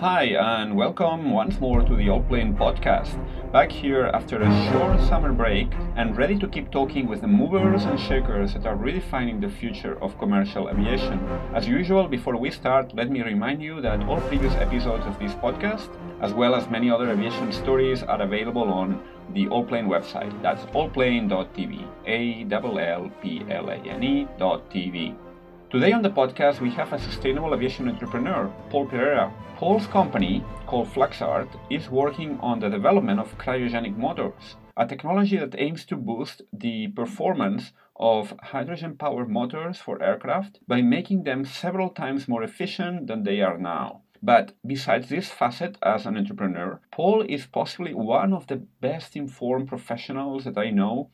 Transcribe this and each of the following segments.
Hi, and welcome once more to the Allplane podcast. Back here after a short summer break and ready to keep talking with the movers and shakers that are redefining the future of commercial aviation. As usual, before we start, let me remind you that all previous episodes of this podcast, as well as many other aviation stories, are available on the Allplane website. That's allplane.tv. A L L P L A N E.tv. Today on the podcast, we have a sustainable aviation entrepreneur, Paul Perera. Paul's company, called Fluxart, is working on the development of cryogenic motors, a technology that aims to boost the performance of hydrogen powered motors for aircraft by making them several times more efficient than they are now. But besides this facet as an entrepreneur, Paul is possibly one of the best informed professionals that I know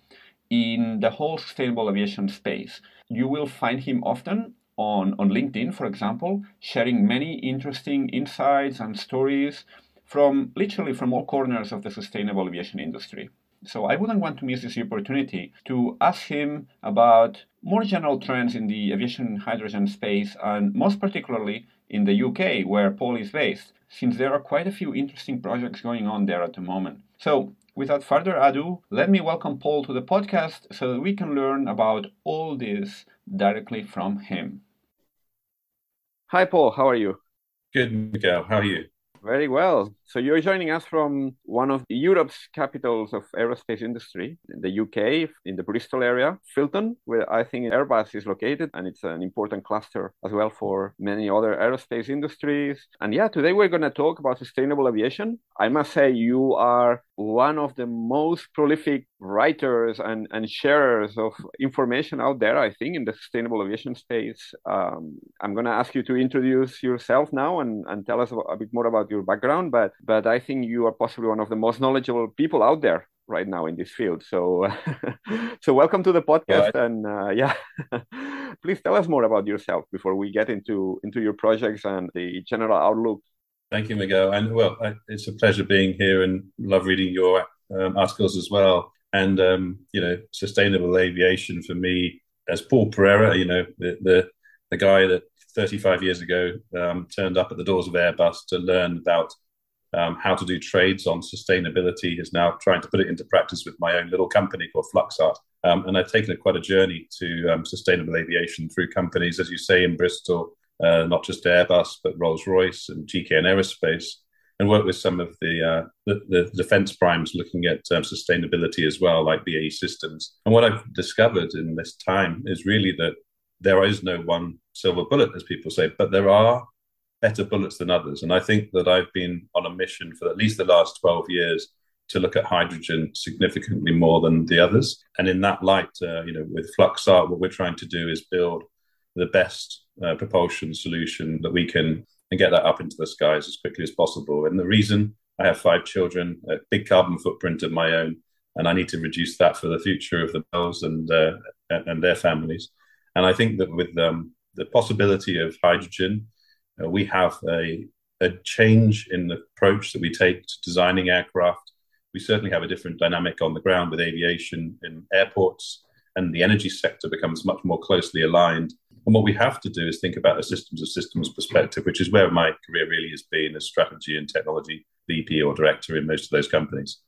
in the whole sustainable aviation space. You will find him often on, on LinkedIn, for example, sharing many interesting insights and stories from literally from all corners of the sustainable aviation industry. So I wouldn't want to miss this opportunity to ask him about more general trends in the aviation hydrogen space and most particularly in the UK where Paul is based, since there are quite a few interesting projects going on there at the moment. So without further ado, let me welcome Paul to the podcast so that we can learn about all this directly from him. Hi, Paul. How are you? Good, Miguel. How are you? Very well. So you're joining us from one of Europe's capitals of aerospace industry, the UK, in the Bristol area, Filton, where I think Airbus is located, and it's an important cluster as well for many other aerospace industries. And yeah, today we're going to talk about sustainable aviation. I must say you are one of the most prolific writers and, and sharers of information out there, I think, in the sustainable aviation space. Um, I'm going to ask you to introduce yourself now and, and tell us a bit more about your background, but but I think you are possibly one of the most knowledgeable people out there right now in this field. So, so welcome to the podcast, right. and uh, yeah, please tell us more about yourself before we get into into your projects and the general outlook. Thank you, Miguel, and well, it's a pleasure being here, and love reading your um, articles as well. And um, you know, sustainable aviation for me, as Paul Perera, you know, the the, the guy that 35 years ago um, turned up at the doors of Airbus to learn about um, how to do trades on sustainability is now trying to put it into practice with my own little company called Fluxart. Um, and I've taken a, quite a journey to um, sustainable aviation through companies, as you say, in Bristol, uh, not just Airbus, but Rolls Royce and GKN Aerospace, and work with some of the, uh, the, the, defense primes looking at um, sustainability as well, like BAE Systems. And what I've discovered in this time is really that there is no one silver bullet, as people say, but there are better bullets than others. And I think that I've been on a mission for at least the last 12 years to look at hydrogen significantly more than the others. And in that light, uh, you know, with Fluxart, what we're trying to do is build the best uh, propulsion solution that we can and get that up into the skies as quickly as possible. And the reason I have five children, a big carbon footprint of my own, and I need to reduce that for the future of the girls and uh, and their families. And I think that with um, the possibility of hydrogen uh, we have a, a change in the approach that we take to designing aircraft. We certainly have a different dynamic on the ground with aviation in airports, and the energy sector becomes much more closely aligned. And what we have to do is think about a systems of systems perspective, which is where my career really has been as strategy and technology VP or director in most of those companies.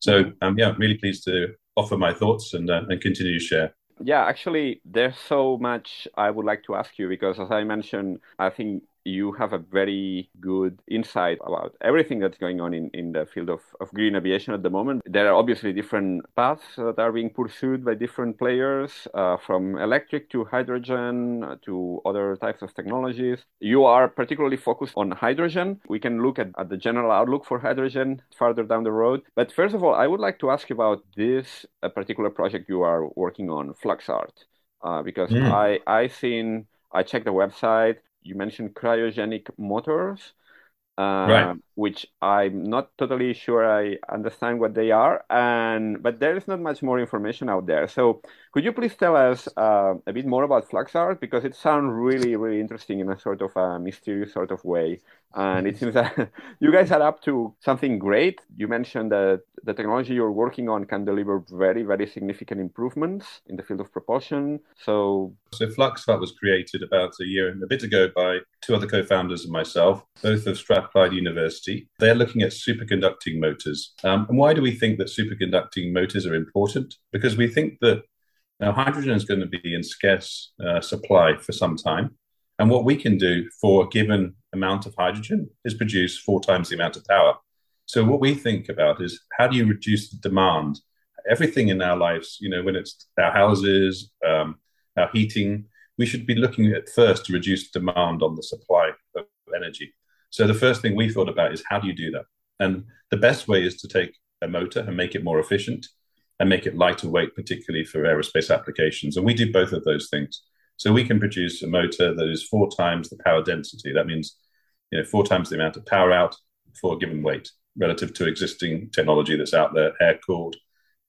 So, um, yeah, I'm really pleased to offer my thoughts and, uh, and continue to share. Yeah, actually, there's so much I would like to ask you because, as I mentioned, I think you have a very good insight about everything that's going on in, in the field of, of green aviation at the moment. There are obviously different paths that are being pursued by different players, uh, from electric to hydrogen to other types of technologies. You are particularly focused on hydrogen. We can look at, at the general outlook for hydrogen farther down the road. But first of all, I would like to ask you about this uh, particular project you are working on, Fluxart, uh, because mm. I I seen I checked the website you mentioned cryogenic motors. Uh, right. Which I'm not totally sure I understand what they are, and but there is not much more information out there. So could you please tell us uh, a bit more about FluxArt because it sounds really really interesting in a sort of a mysterious sort of way, and it seems that you guys are up to something great. You mentioned that the technology you're working on can deliver very very significant improvements in the field of propulsion. So so FluxArt was created about a year and a bit ago by two other co-founders and myself, both of Strathclyde University. They're looking at superconducting motors. Um, and why do we think that superconducting motors are important? Because we think that now hydrogen is going to be in scarce uh, supply for some time. And what we can do for a given amount of hydrogen is produce four times the amount of power. So what we think about is how do you reduce the demand? Everything in our lives, you know, when it's our houses, um, our heating, we should be looking at first to reduce demand on the supply of energy. So the first thing we thought about is how do you do that? And the best way is to take a motor and make it more efficient and make it lighter weight, particularly for aerospace applications. And we do both of those things. So we can produce a motor that is four times the power density. That means, you know, four times the amount of power out for a given weight relative to existing technology that's out there, air cooled,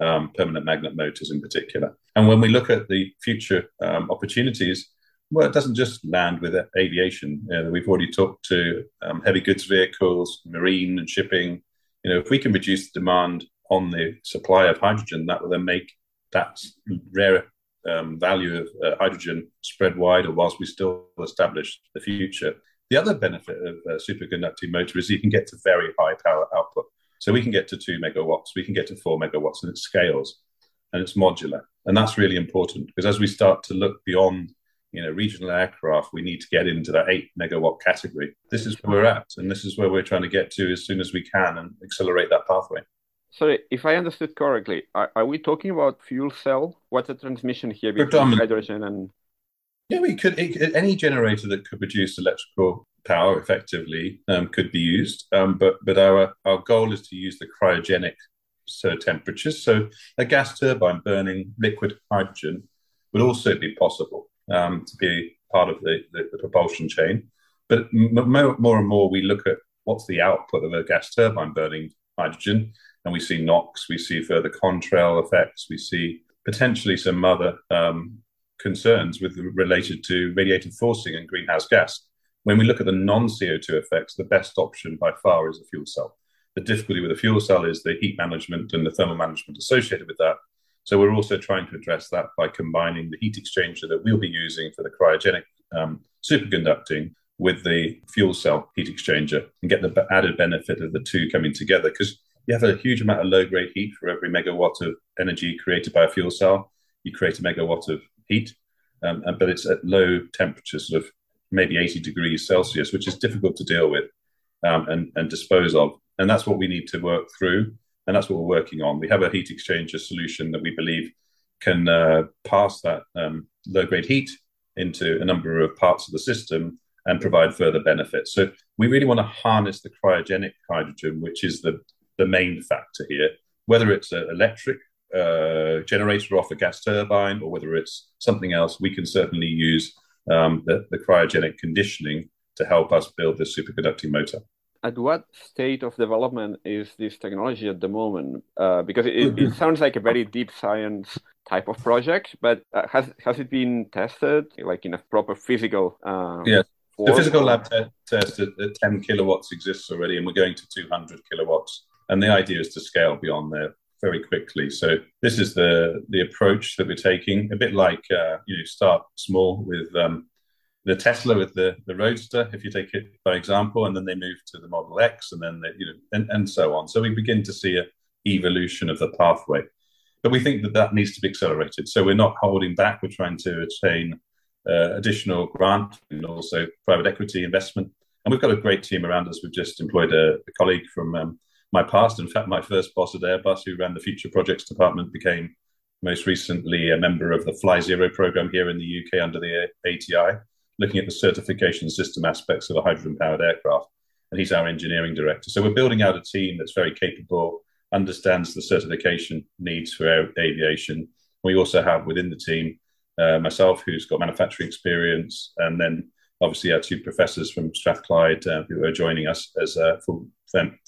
um, permanent magnet motors in particular. And when we look at the future um, opportunities, well, it doesn't just land with aviation. You know, we've already talked to um, heavy goods vehicles, marine and shipping. You know, if we can reduce the demand on the supply of hydrogen, that will then make that rare um, value of uh, hydrogen spread wider whilst we still establish the future. The other benefit of a superconducting motor is you can get to very high power output. So we can get to two megawatts, we can get to four megawatts, and it scales and it's modular. And that's really important because as we start to look beyond you know, regional aircraft, we need to get into that eight megawatt category. This is where we're at, and this is where we're trying to get to as soon as we can and accelerate that pathway. So, if I understood correctly, are, are we talking about fuel cell? What's the transmission here between hydrogen and? Yeah, we could. It, any generator that could produce electrical power effectively um, could be used, um, but but our our goal is to use the cryogenic so temperatures. So a gas turbine burning liquid hydrogen would also be possible um, to be part of the, the, the propulsion chain. But m- more and more, we look at what's the output of a gas turbine burning hydrogen, and we see NOx, we see further contrail effects, we see potentially some other um, concerns with related to radiative forcing and greenhouse gas. When we look at the non CO2 effects, the best option by far is a fuel cell. The difficulty with a fuel cell is the heat management and the thermal management associated with that. So we're also trying to address that by combining the heat exchanger that we'll be using for the cryogenic um, superconducting with the fuel cell heat exchanger and get the added benefit of the two coming together because you have a huge amount of low grade heat for every megawatt of energy created by a fuel cell. You create a megawatt of heat, um, but it's at low temperatures, sort of maybe 80 degrees Celsius, which is difficult to deal with um, and, and dispose of. And that's what we need to work through. And that's what we're working on. We have a heat exchanger solution that we believe can uh, pass that um, low grade heat into a number of parts of the system and provide further benefits. So we really want to harness the cryogenic hydrogen, which is the, the main factor here, whether it's an electric uh, generator off a gas turbine or whether it's something else, we can certainly use um, the, the cryogenic conditioning to help us build this superconducting motor at what state of development is this technology at the moment? Uh, because it, it, sounds like a very deep science type of project, but uh, has has it been tested like in a proper physical? Um, yes, the physical lab te- test at, at 10 kilowatts exists already, and we're going to 200 kilowatts. And the idea is to scale beyond there very quickly. So this is the the approach that we're taking, a bit like uh, you know start small with um, the Tesla with the the Roadster, if you take it by example, and then they move to the Model X, and then they, you know, and, and so on. So we begin to see a evolution of the pathway, but we think that that needs to be accelerated. So we're not holding back. We're trying to attain uh, additional grant and also private equity investment. And we've got a great team around us. We've just employed a, a colleague from um, my past. In fact, my first boss at Airbus, who ran the future projects department, became most recently a member of the Fly Zero program here in the UK under the ATI looking at the certification system aspects of a hydrogen powered aircraft. And he's our engineering director. So we're building out a team that's very capable, understands the certification needs for aviation. We also have within the team uh, myself, who's got manufacturing experience, and then obviously our two professors from Strathclyde uh, who are joining us as uh, full,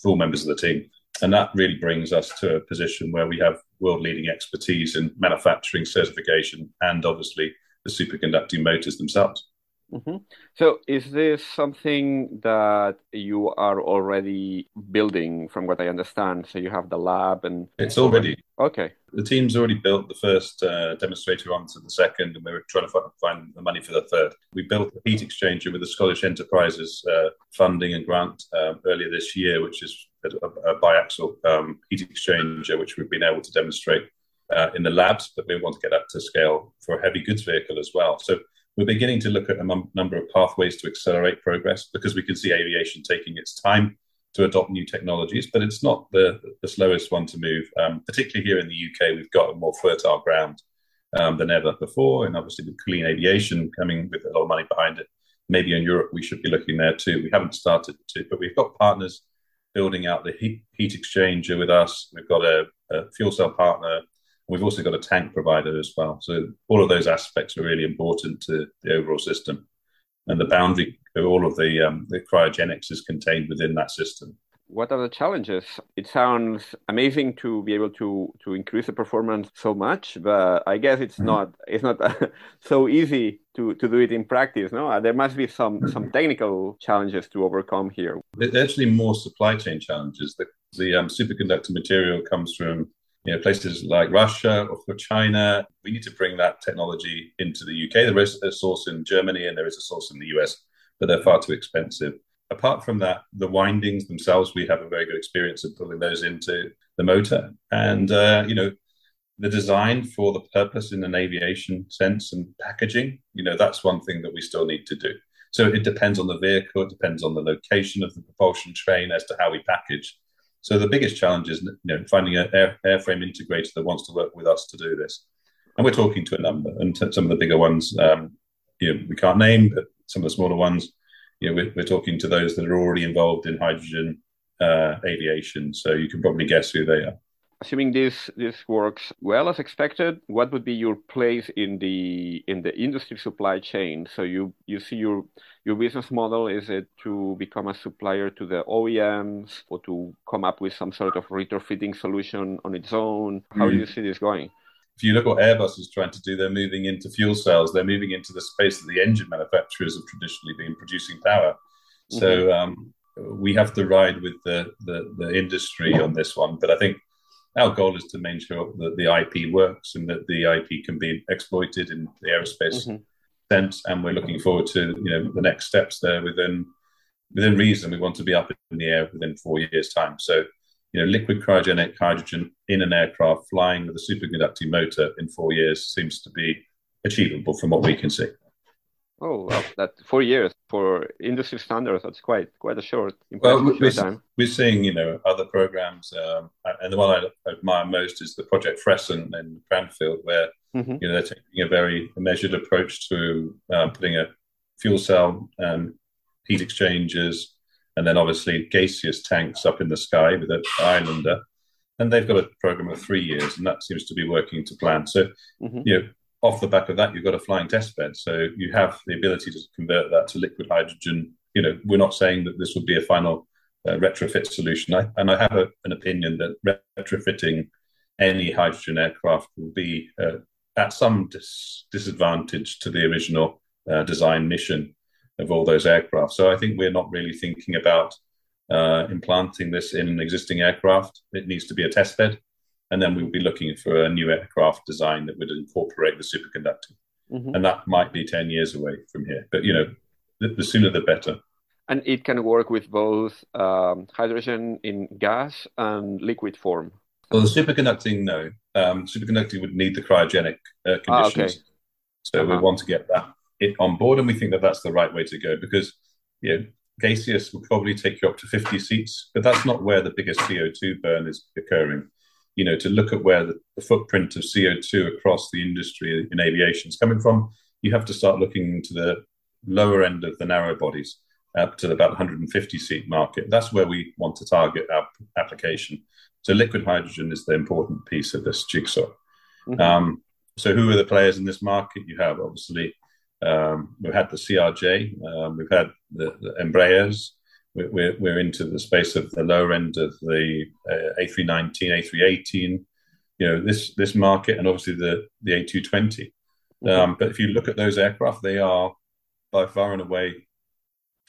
full members of the team. And that really brings us to a position where we have world leading expertise in manufacturing, certification, and obviously the superconducting motors themselves. Mm-hmm. So, is this something that you are already building, from what I understand? So, you have the lab, and it's already okay. The team's already built the first uh, demonstrator onto the second, and we are trying to find the money for the third. We built a heat exchanger with the Scottish Enterprises uh, funding and grant um, earlier this year, which is a, a biaxial um, heat exchanger, which we've been able to demonstrate uh, in the labs, but we want to get up to scale for a heavy goods vehicle as well. So we're beginning to look at a number of pathways to accelerate progress because we can see aviation taking its time to adopt new technologies, but it's not the, the slowest one to move. Um, particularly here in the UK, we've got a more fertile ground um, than ever before, and obviously with clean aviation coming with a lot of money behind it. Maybe in Europe we should be looking there too. We haven't started to, but we've got partners building out the heat, heat exchanger with us. We've got a, a fuel cell partner We've also got a tank provider as well. So all of those aspects are really important to the overall system. And the boundary, all of the, um, the cryogenics is contained within that system. What are the challenges? It sounds amazing to be able to to increase the performance so much, but I guess it's mm-hmm. not it's not so easy to, to do it in practice. No, there must be some some technical challenges to overcome here. There's actually more supply chain challenges. The, the um, superconductor material comes from you know, places like Russia or China. We need to bring that technology into the UK. There is a source in Germany and there is a source in the US, but they're far too expensive. Apart from that, the windings themselves, we have a very good experience of pulling those into the motor. And, uh, you know, the design for the purpose in an aviation sense and packaging, you know, that's one thing that we still need to do. So it depends on the vehicle, it depends on the location of the propulsion train as to how we package so the biggest challenge is you know, finding an air, airframe integrator that wants to work with us to do this. And we're talking to a number, and t- some of the bigger ones, um, you know, we can't name, but some of the smaller ones, you know, we're, we're talking to those that are already involved in hydrogen uh, aviation. So you can probably guess who they are assuming this this works well as expected, what would be your place in the in the industry supply chain? So you you see your your business model is it to become a supplier to the OEMs or to come up with some sort of retrofitting solution on its own? How mm. do you see this going? If you look what Airbus is trying to do, they're moving into fuel cells. They're moving into the space that the engine manufacturers have traditionally been producing power. So mm-hmm. um, we have to ride with the, the, the industry on this one. But I think our goal is to make sure that the IP works and that the IP can be exploited in the aerospace mm-hmm. sense. And we're looking forward to you know the next steps there within within reason. We want to be up in the air within four years' time. So you know, liquid cryogenic hydrogen in an aircraft flying with a superconducting motor in four years seems to be achievable from what we can see. Oh, well, that four years for industry standards. That's quite quite a short. Well, we're, time. we're seeing you know other programs, um, and the one I admire most is the Project Fresson in Cranfield, where mm-hmm. you know they're taking a very measured approach to uh, putting a fuel cell, um, heat exchangers, and then obviously gaseous tanks up in the sky with an Islander. And they've got a program of three years, and that seems to be working to plan. So, mm-hmm. you know, off the back of that, you've got a flying test bed. So you have the ability to convert that to liquid hydrogen. You know, we're not saying that this would be a final uh, retrofit solution. I, and I have a, an opinion that retrofitting any hydrogen aircraft will be uh, at some dis- disadvantage to the original uh, design mission of all those aircraft. So I think we're not really thinking about uh, implanting this in an existing aircraft. It needs to be a test bed and then we would be looking for a new aircraft design that would incorporate the superconducting. Mm-hmm. And that might be 10 years away from here. But, you know, the, the sooner the better. And it can work with both um, hydrogen in gas and liquid form. Well, the superconducting, no. Um, superconducting would need the cryogenic uh, conditions. Ah, okay. So uh-huh. we want to get that it on board, and we think that that's the right way to go because you know, gaseous will probably take you up to 50 seats, but that's not where the biggest CO2 burn is occurring you know, to look at where the, the footprint of CO2 across the industry in aviation is coming from, you have to start looking to the lower end of the narrow bodies up to about 150 seat market. That's where we want to target our application. So liquid hydrogen is the important piece of this jigsaw. Mm-hmm. Um, so who are the players in this market? You have obviously Um, we've had the CRJ, um, we've had the, the Embraers. We're, we're, into the space of the lower end of the uh, A319, A318. You know this this market, and obviously the the A220. Mm-hmm. Um, but if you look at those aircraft, they are by far and away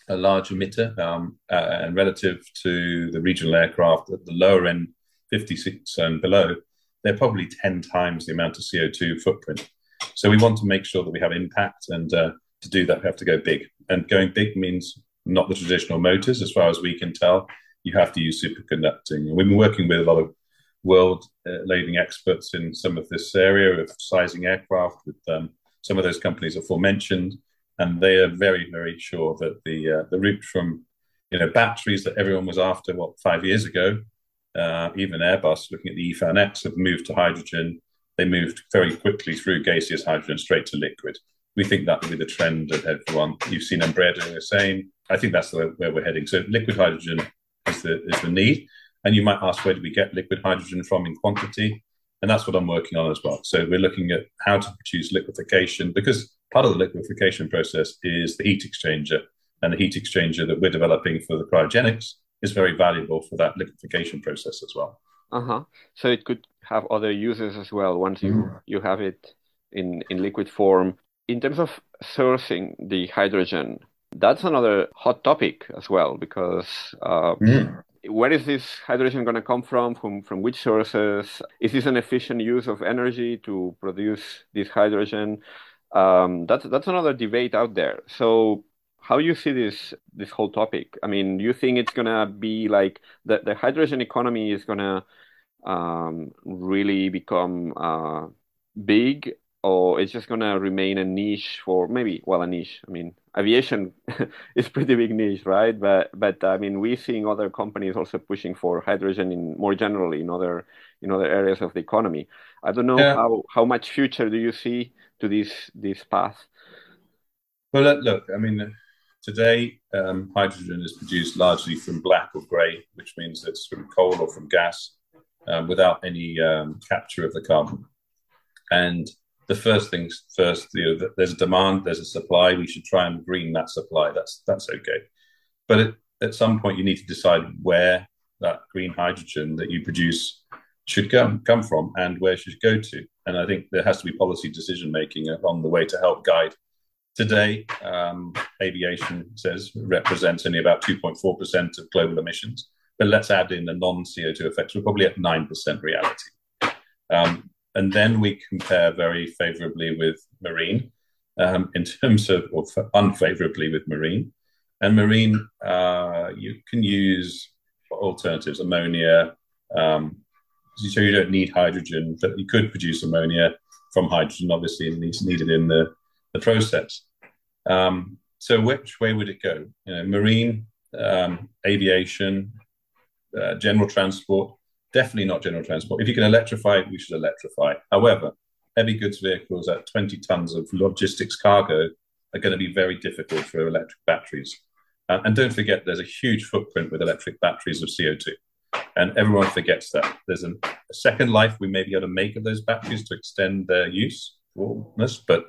a large emitter, um, uh, and relative to the regional aircraft at the lower end, 56 and below, they're probably 10 times the amount of CO2 footprint. So we want to make sure that we have impact, and uh, to do that, we have to go big. And going big means not the traditional motors, as far as we can tell. You have to use superconducting. We've been working with a lot of world uh, leading experts in some of this area of sizing aircraft with um, some of those companies aforementioned, and they are very, very sure that the uh, the route from you know batteries that everyone was after what five years ago, uh, even Airbus looking at the E-Fan X have moved to hydrogen they moved very quickly through gaseous hydrogen straight to liquid. We think that will be the trend of everyone. You've seen Embraer doing the same. I think that's the, where we're heading. So liquid hydrogen is the is the need. And you might ask, where do we get liquid hydrogen from in quantity? And that's what I'm working on as well. So we're looking at how to produce liquefaction because part of the liquefaction process is the heat exchanger. And the heat exchanger that we're developing for the cryogenics is very valuable for that liquefaction process as well. Uh huh. So it could have other uses as well once you mm. you have it in in liquid form. In terms of sourcing the hydrogen, that's another hot topic as well because uh, mm. where is this hydrogen going to come from? From from which sources? Is this an efficient use of energy to produce this hydrogen? Um, that's that's another debate out there. So how do you see this this whole topic? I mean, do you think it's gonna be like the the hydrogen economy is gonna um, really become uh, big, or it's just gonna remain a niche for maybe well a niche. I mean, aviation is pretty big niche, right? But but I mean, we're seeing other companies also pushing for hydrogen in more generally in other in other areas of the economy. I don't know yeah. how how much future do you see to this this path. Well, look, I mean, today um, hydrogen is produced largely from black or grey, which means it's from coal or from gas um, without any um, capture of the carbon. And the first things first, you know, there's a demand, there's a supply. We should try and green that supply. That's that's okay. But at some point, you need to decide where that green hydrogen that you produce should come come from and where should go to. And I think there has to be policy decision making along the way to help guide. Today, um, aviation says represents only about 2.4% of global emissions. But let's add in the non CO2 effects. We're probably at 9% reality. Um, and then we compare very favorably with marine um, in terms of, or unfavorably with marine. And marine, uh, you can use alternatives, ammonia. Um, so you don't need hydrogen, but you could produce ammonia from hydrogen, obviously, and it's needed in the, the process. Um, so which way would it go? You know, marine, um, aviation, uh, general transport, definitely not general transport. If you can electrify we should electrify. However, heavy goods vehicles at 20 tons of logistics cargo are going to be very difficult for electric batteries. Uh, and don't forget, there's a huge footprint with electric batteries of CO2. And everyone forgets that. There's an, a second life we may be able to make of those batteries to extend their usefulness, but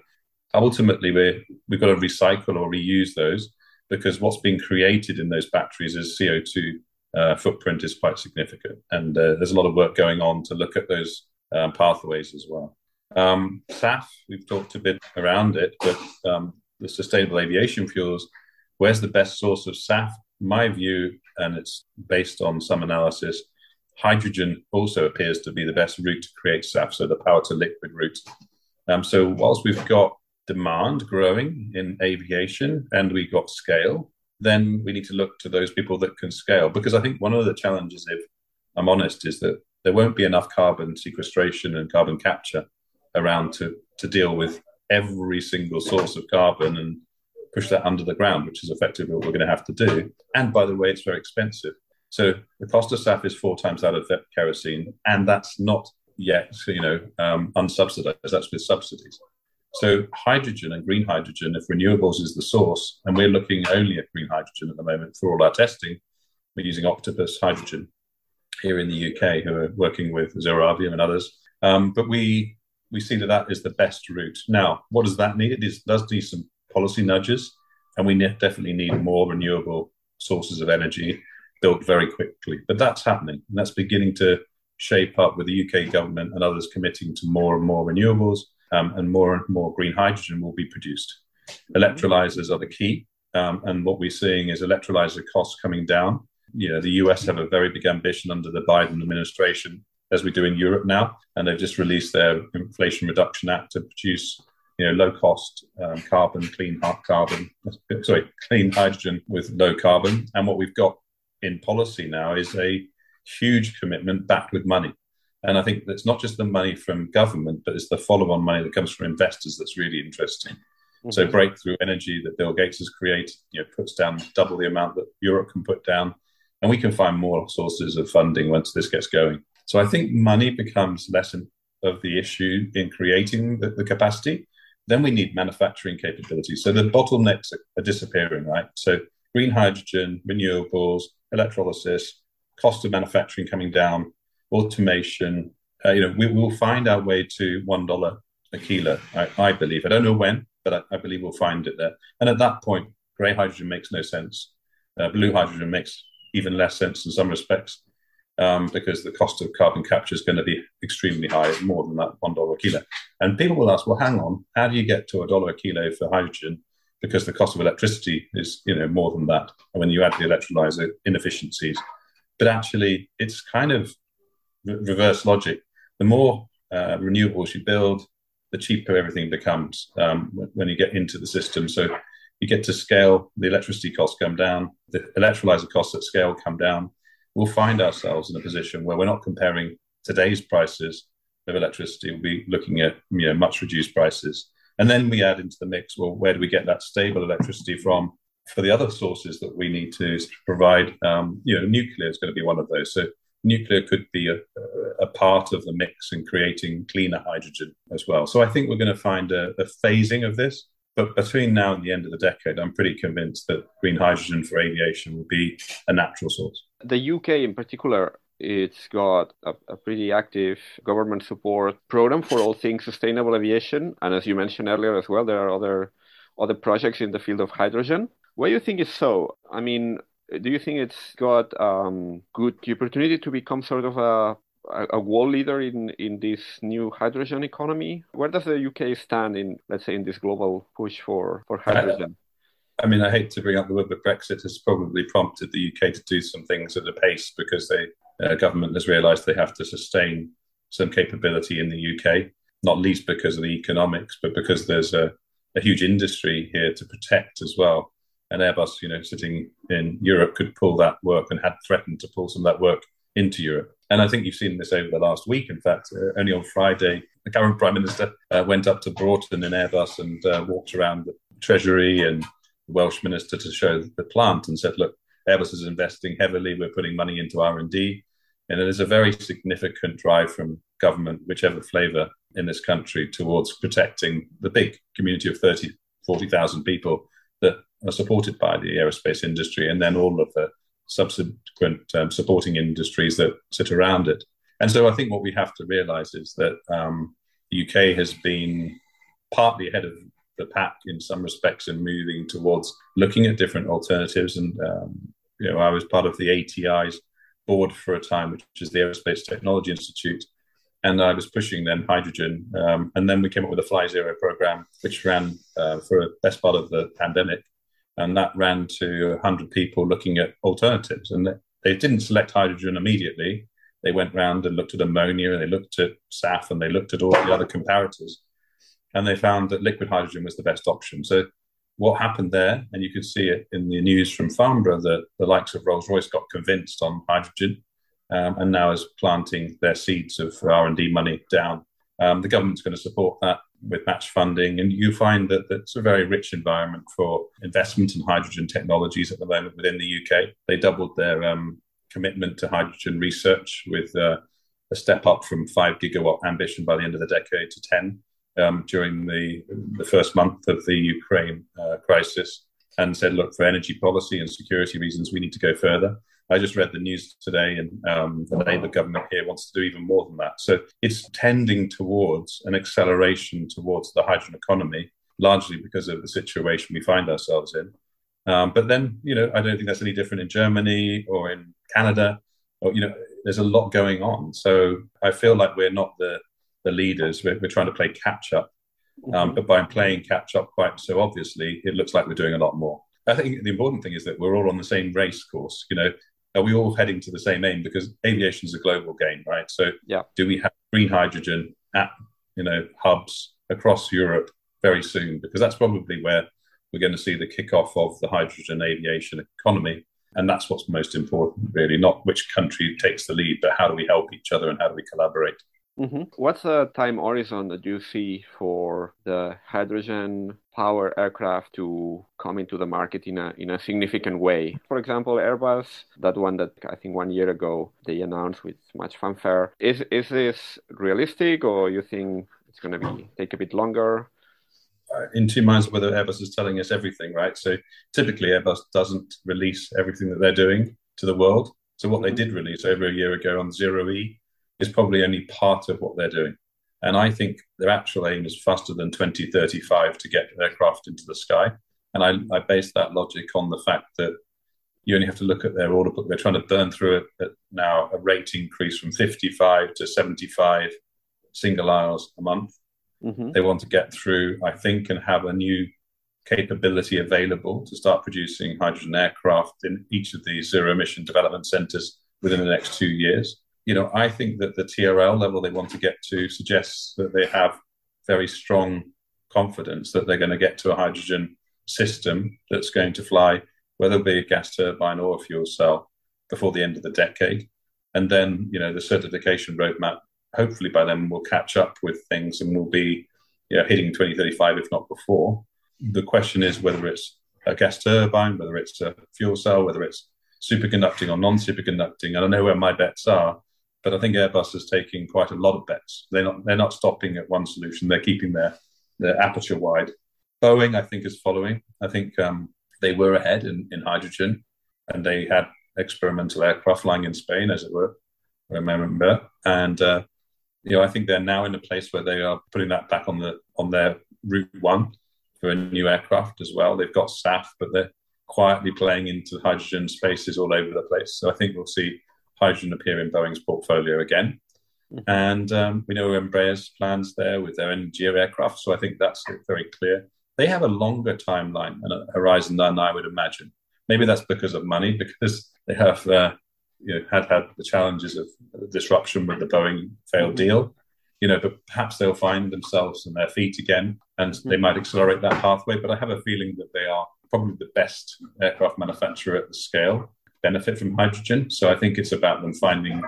ultimately we we've got to recycle or reuse those because what's being created in those batteries is CO2 uh, footprint is quite significant. And uh, there's a lot of work going on to look at those um, pathways as well. Um, SAF, we've talked a bit around it, but um, the sustainable aviation fuels, where's the best source of SAF? My view, and it's based on some analysis, hydrogen also appears to be the best route to create SAF, so the power to liquid route. Um, so, whilst we've got demand growing in aviation and we've got scale, then we need to look to those people that can scale. Because I think one of the challenges, if I'm honest, is that there won't be enough carbon sequestration and carbon capture around to, to deal with every single source of carbon and push that under the ground, which is effectively what we're going to have to do. And by the way, it's very expensive. So the cost of SAF is four times that of kerosene, and that's not yet, you know, um, unsubsidized. That's with subsidies. So hydrogen and green hydrogen, if renewables is the source, and we're looking only at green hydrogen at the moment for all our testing, we're using Octopus Hydrogen here in the UK, who are working with ZeroAvia and others. Um, but we we see that that is the best route. Now, what does that need? It is, does need some policy nudges, and we ne- definitely need more renewable sources of energy built very quickly. But that's happening, and that's beginning to shape up with the UK government and others committing to more and more renewables, um, and more and more green hydrogen will be produced. Electrolyzers are the key, um, and what we're seeing is electrolyzer costs coming down. You know, the US have a very big ambition under the Biden administration, as we do in Europe now, and they've just released their Inflation Reduction Act to produce you know, low cost um, carbon, clean carbon, sorry, clean hydrogen with low carbon. And what we've got in policy now is a huge commitment backed with money. And I think it's not just the money from government, but it's the follow on money that comes from investors that's really interesting. Mm-hmm. So, breakthrough energy that Bill Gates has created, you know, puts down double the amount that Europe can put down. And we can find more sources of funding once this gets going. So, I think money becomes less of the issue in creating the, the capacity. Then we need manufacturing capabilities. So, the bottlenecks are, are disappearing, right? So, green hydrogen, renewables, electrolysis, cost of manufacturing coming down, automation. Uh, you know, we will find our way to one dollar a kilo. I, I, believe. I don't know when, but I, I, believe we'll find it there. And at that point, grey hydrogen makes no sense. Uh, blue hydrogen makes even less sense in some respects um, because the cost of carbon capture is going to be extremely high, more than that one dollar a kilo. And people will ask, well, hang on, how do you get to a dollar a kilo for hydrogen? Because the cost of electricity is, you know, more than that. And when you add the electrolyzer inefficiencies, but actually, it's kind of re- reverse logic. The more uh, renewables you build, the cheaper everything becomes um, when you get into the system. So you get to scale, the electricity costs come down, the electrolyzer costs at scale come down. We'll find ourselves in a position where we're not comparing today's prices of electricity. We'll be looking at you know much reduced prices, and then we add into the mix. Well, where do we get that stable electricity from? For the other sources that we need to provide, um, you know, nuclear is going to be one of those. So nuclear could be a, a, part of the mix in creating cleaner hydrogen as well. So I think we're going to find a, a, phasing of this. But between now and the end of the decade, I'm pretty convinced that green hydrogen for aviation will be a natural source. The UK, in particular, it's got a, a, pretty active government support program for all things sustainable aviation. And as you mentioned earlier as well, there are other other projects in the field of hydrogen. Why do you think it's so? I mean, do you think it's got um, good opportunity to become sort of a a world leader in, in this new hydrogen economy? Where does the UK stand in, let's say, in this global push for, for hydrogen? I mean, I hate to bring up the word, but Brexit has probably prompted the UK to do some things at a pace because the uh, government has realised they have to sustain some capability in the UK, not least because of the economics, but because there's a, a huge industry here to protect as well and Airbus, you know, sitting in Europe could pull that work and had threatened to pull some of that work into Europe. And I think you've seen this over the last week. In fact, uh, only on Friday, the current Prime Minister uh, went up to Broughton in Airbus and uh, walked around the Treasury and the Welsh Minister to show the plant and said, look, Airbus is investing heavily. We're putting money into R&D. And it is a very significant drive from government, whichever flavour in this country, towards protecting the big community of 30, 40,000 people that are supported by the aerospace industry, and then all of the subsequent um, supporting industries that sit around it. And so I think what we have to realize is that um, the UK has been partly ahead of the pack in some respects and moving towards looking at different alternatives. And, um, you know, I was part of the ATI's board for a time, which is the Aerospace Technology Institute. And I was pushing then hydrogen. Um, and then we came up with a Fly Zero program, which ran uh, for the best part of the pandemic and that ran to 100 people looking at alternatives. And they didn't select hydrogen immediately. They went round and looked at ammonia, and they looked at SAF, and they looked at all the other comparators, and they found that liquid hydrogen was the best option. So what happened there, and you could see it in the news from Farnborough, that the likes of Rolls Royce got convinced on hydrogen, um, and now is planting their seeds of R and D money down. Um, the government's going to support that with match funding. And you find that it's a very rich environment for investment in hydrogen technologies at the moment within the UK. They doubled their um, commitment to hydrogen research with uh, a step up from five gigawatt ambition by the end of the decade to 10 um, during the, the first month of the Ukraine uh, crisis and said, look, for energy policy and security reasons, we need to go further. I just read the news today, and um, the Labour government here wants to do even more than that. So it's tending towards an acceleration towards the hydrogen economy, largely because of the situation we find ourselves in. Um, but then, you know, I don't think that's any different in Germany or in Canada. Or you know, there's a lot going on. So I feel like we're not the the leaders. We're, we're trying to play catch up. Um, mm-hmm. but by playing catch up quite so obviously, it looks like we're doing a lot more. I think the important thing is that we're all on the same race course. You know, are we all heading to the same aim? Because aviation is a global game, right? So, yeah. do we have green hydrogen at you know hubs across Europe very soon? Because that's probably where we're going to see the kickoff of the hydrogen aviation economy. And that's what's most important, really, not which country takes the lead, but how do we help each other and how do we collaborate? Mm-hmm. What's the time horizon that you see for the hydrogen power aircraft to come into the market in a in a significant way? For example, Airbus, that one that I think one year ago they announced with much fanfare. Is is this realistic, or you think it's going to be take a bit longer? Uh, in two minds whether Airbus is telling us everything, right? So typically Airbus doesn't release everything that they're doing to the world. So what they mm-hmm. did release over a year ago on Zero E is probably only part of what they're doing. And I think their actual aim is faster than 2035 to get aircraft into the sky. And I, I base that logic on the fact that you only have to look at their order book. They're trying to burn through it at now a rate increase from 55 to 75 single aisles a month. Mm-hmm. They want to get through, I think, and have a new capability available to start producing hydrogen aircraft in each of these zero emission development centers within the next two years you know, I think that the TRL level they want to get to suggests that they have very strong confidence that they're going to get to a hydrogen system that's going to fly, whether it be a gas turbine or a fuel cell, before the end of the decade. And then, you know, the certification roadmap, hopefully by then, will catch up with things and will be you know, hitting 2035, if not before. The question is whether it's a gas turbine, whether it's a fuel cell, whether it's superconducting or non superconducting. And I know where my bets are but I think Airbus is taking quite a lot of bets. They're not they're not stopping at one solution. They're keeping their their aperture wide. Boeing, I think, is following. I think um, they were ahead in, in hydrogen, and they had experimental aircraft flying in Spain, as it were. I remember, and uh, you know, I think they're now in a place where they are putting that back on the on their route one for a new aircraft as well. They've got SAF, but they're quietly playing into hydrogen spaces all over the place. So I think we'll see hydrogen appear in Boeing's portfolio again. Mm-hmm. And um, we know Embraer's plans there with their NGO aircraft. So I think that's very clear. They have a longer timeline and a horizon than I would imagine. Maybe that's because of money, because they have uh, you know, had had the challenges of disruption with the Boeing failed mm-hmm. deal. You know, but perhaps they'll find themselves on their feet again, and mm-hmm. they might accelerate that pathway. But I have a feeling that they are probably the best aircraft manufacturer at the scale benefit from hydrogen. So I think it's about them finding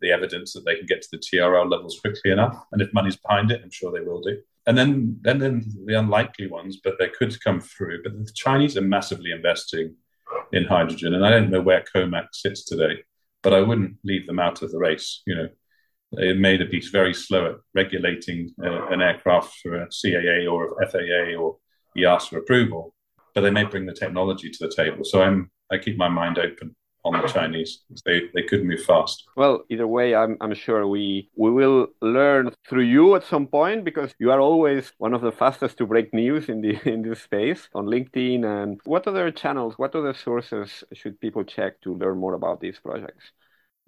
the evidence that they can get to the TRL levels quickly enough. And if money's behind it, I'm sure they will do. And then, then, then the unlikely ones, but they could come through. But the Chinese are massively investing in hydrogen, and I don't know where COMAC sits today, but I wouldn't leave them out of the race. You know, they may be very slow at regulating uh, an aircraft for a CAA or FAA or EASA approval, but they may bring the technology to the table. So I'm I keep my mind open on the Chinese. They they could move fast. Well, either way, I'm I'm sure we we will learn through you at some point because you are always one of the fastest to break news in the in this space on LinkedIn. And what other channels, what other sources should people check to learn more about these projects?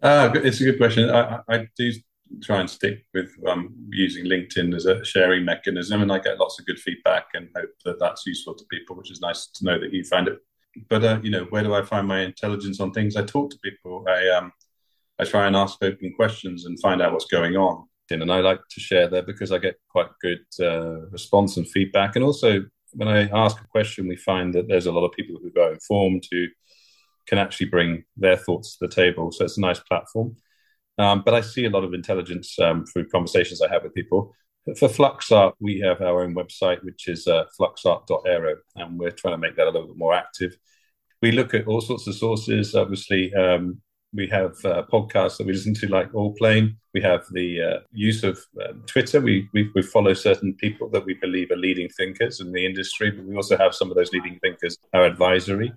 Uh, it's a good question. I, I do try and stick with um, using LinkedIn as a sharing mechanism, and I get lots of good feedback and hope that that's useful to people, which is nice to know that you find it but uh, you know, where do I find my intelligence on things? I talk to people. I um, I try and ask open questions and find out what's going on. And I like to share there because I get quite good uh, response and feedback. And also, when I ask a question, we find that there's a lot of people who go informed who can actually bring their thoughts to the table. So it's a nice platform. Um, but I see a lot of intelligence um, through conversations I have with people. For Fluxart, we have our own website, which is uh, fluxart.aero, and we're trying to make that a little bit more active. We look at all sorts of sources. Obviously, um, we have uh, podcasts that we listen to, like Allplane. We have the uh, use of um, Twitter. We, we, we follow certain people that we believe are leading thinkers in the industry, but we also have some of those leading thinkers our advisory.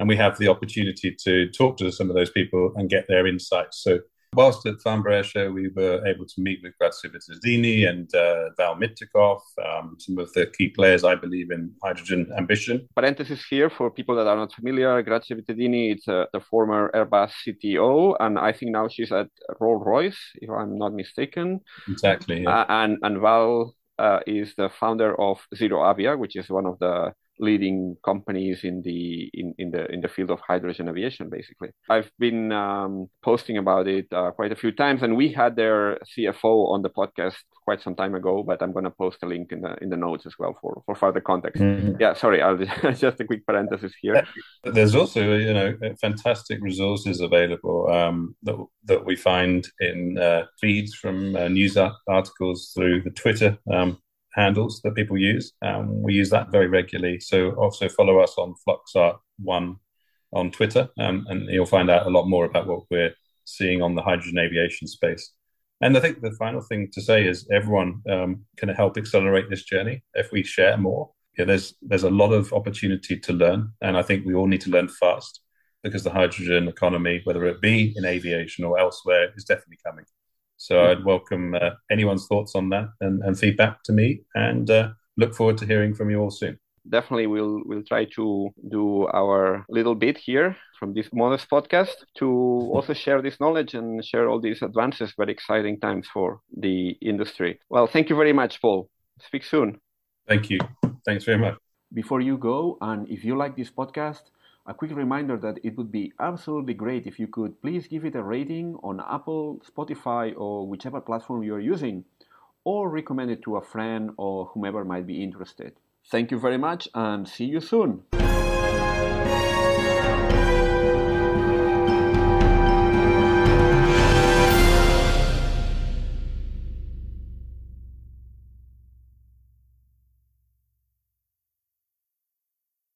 and we have the opportunity to talk to some of those people and get their insights. So whilst at Farnborough we were able to meet with Grazia Vittadini and uh, Val Miftakhov, um, some of the key players, I believe, in hydrogen ambition. Parenthesis here for people that are not familiar. Grazia Vittadini is uh, the former Airbus CTO, and I think now she's at Rolls Royce, if I'm not mistaken. Exactly. Yeah. Uh, and, and Val uh, is the founder of ZeroAvia, which is one of the leading companies in the in, in the in the field of hydrogen aviation basically. I've been um, posting about it uh, quite a few times and we had their cfo on the podcast quite some time ago but i'm going to post a link in the in the notes as well for for further context. Mm-hmm. yeah sorry i'll just, just a quick parenthesis here. There's also you know fantastic resources available um, that that we find in uh, feeds from uh, news articles through the twitter um, handles that people use. Um, we use that very regularly. So also follow us on Fluxart1 on Twitter, um, and you'll find out a lot more about what we're seeing on the hydrogen aviation space. And I think the final thing to say is everyone um, can help accelerate this journey if we share more. Yeah, there's there's a lot of opportunity to learn, and I think we all need to learn fast because the hydrogen economy, whether it be in aviation or elsewhere, is definitely coming. So I'd welcome uh, anyone's thoughts on that and, and, feedback to me, and uh, look forward to hearing from you all soon. Definitely, we'll we'll try to do our little bit here from this modest podcast to also share this knowledge and share all these advances. Very exciting times for the industry. Well, thank you very much, Paul. Speak soon. Thank you. Thanks very much. Before you go, and if you like this podcast a quick reminder that it would be absolutely great if you could please give it a rating on Apple, Spotify, or whichever platform you're using, or recommend it to a friend or whomever might be interested. Thank you very much and see you soon.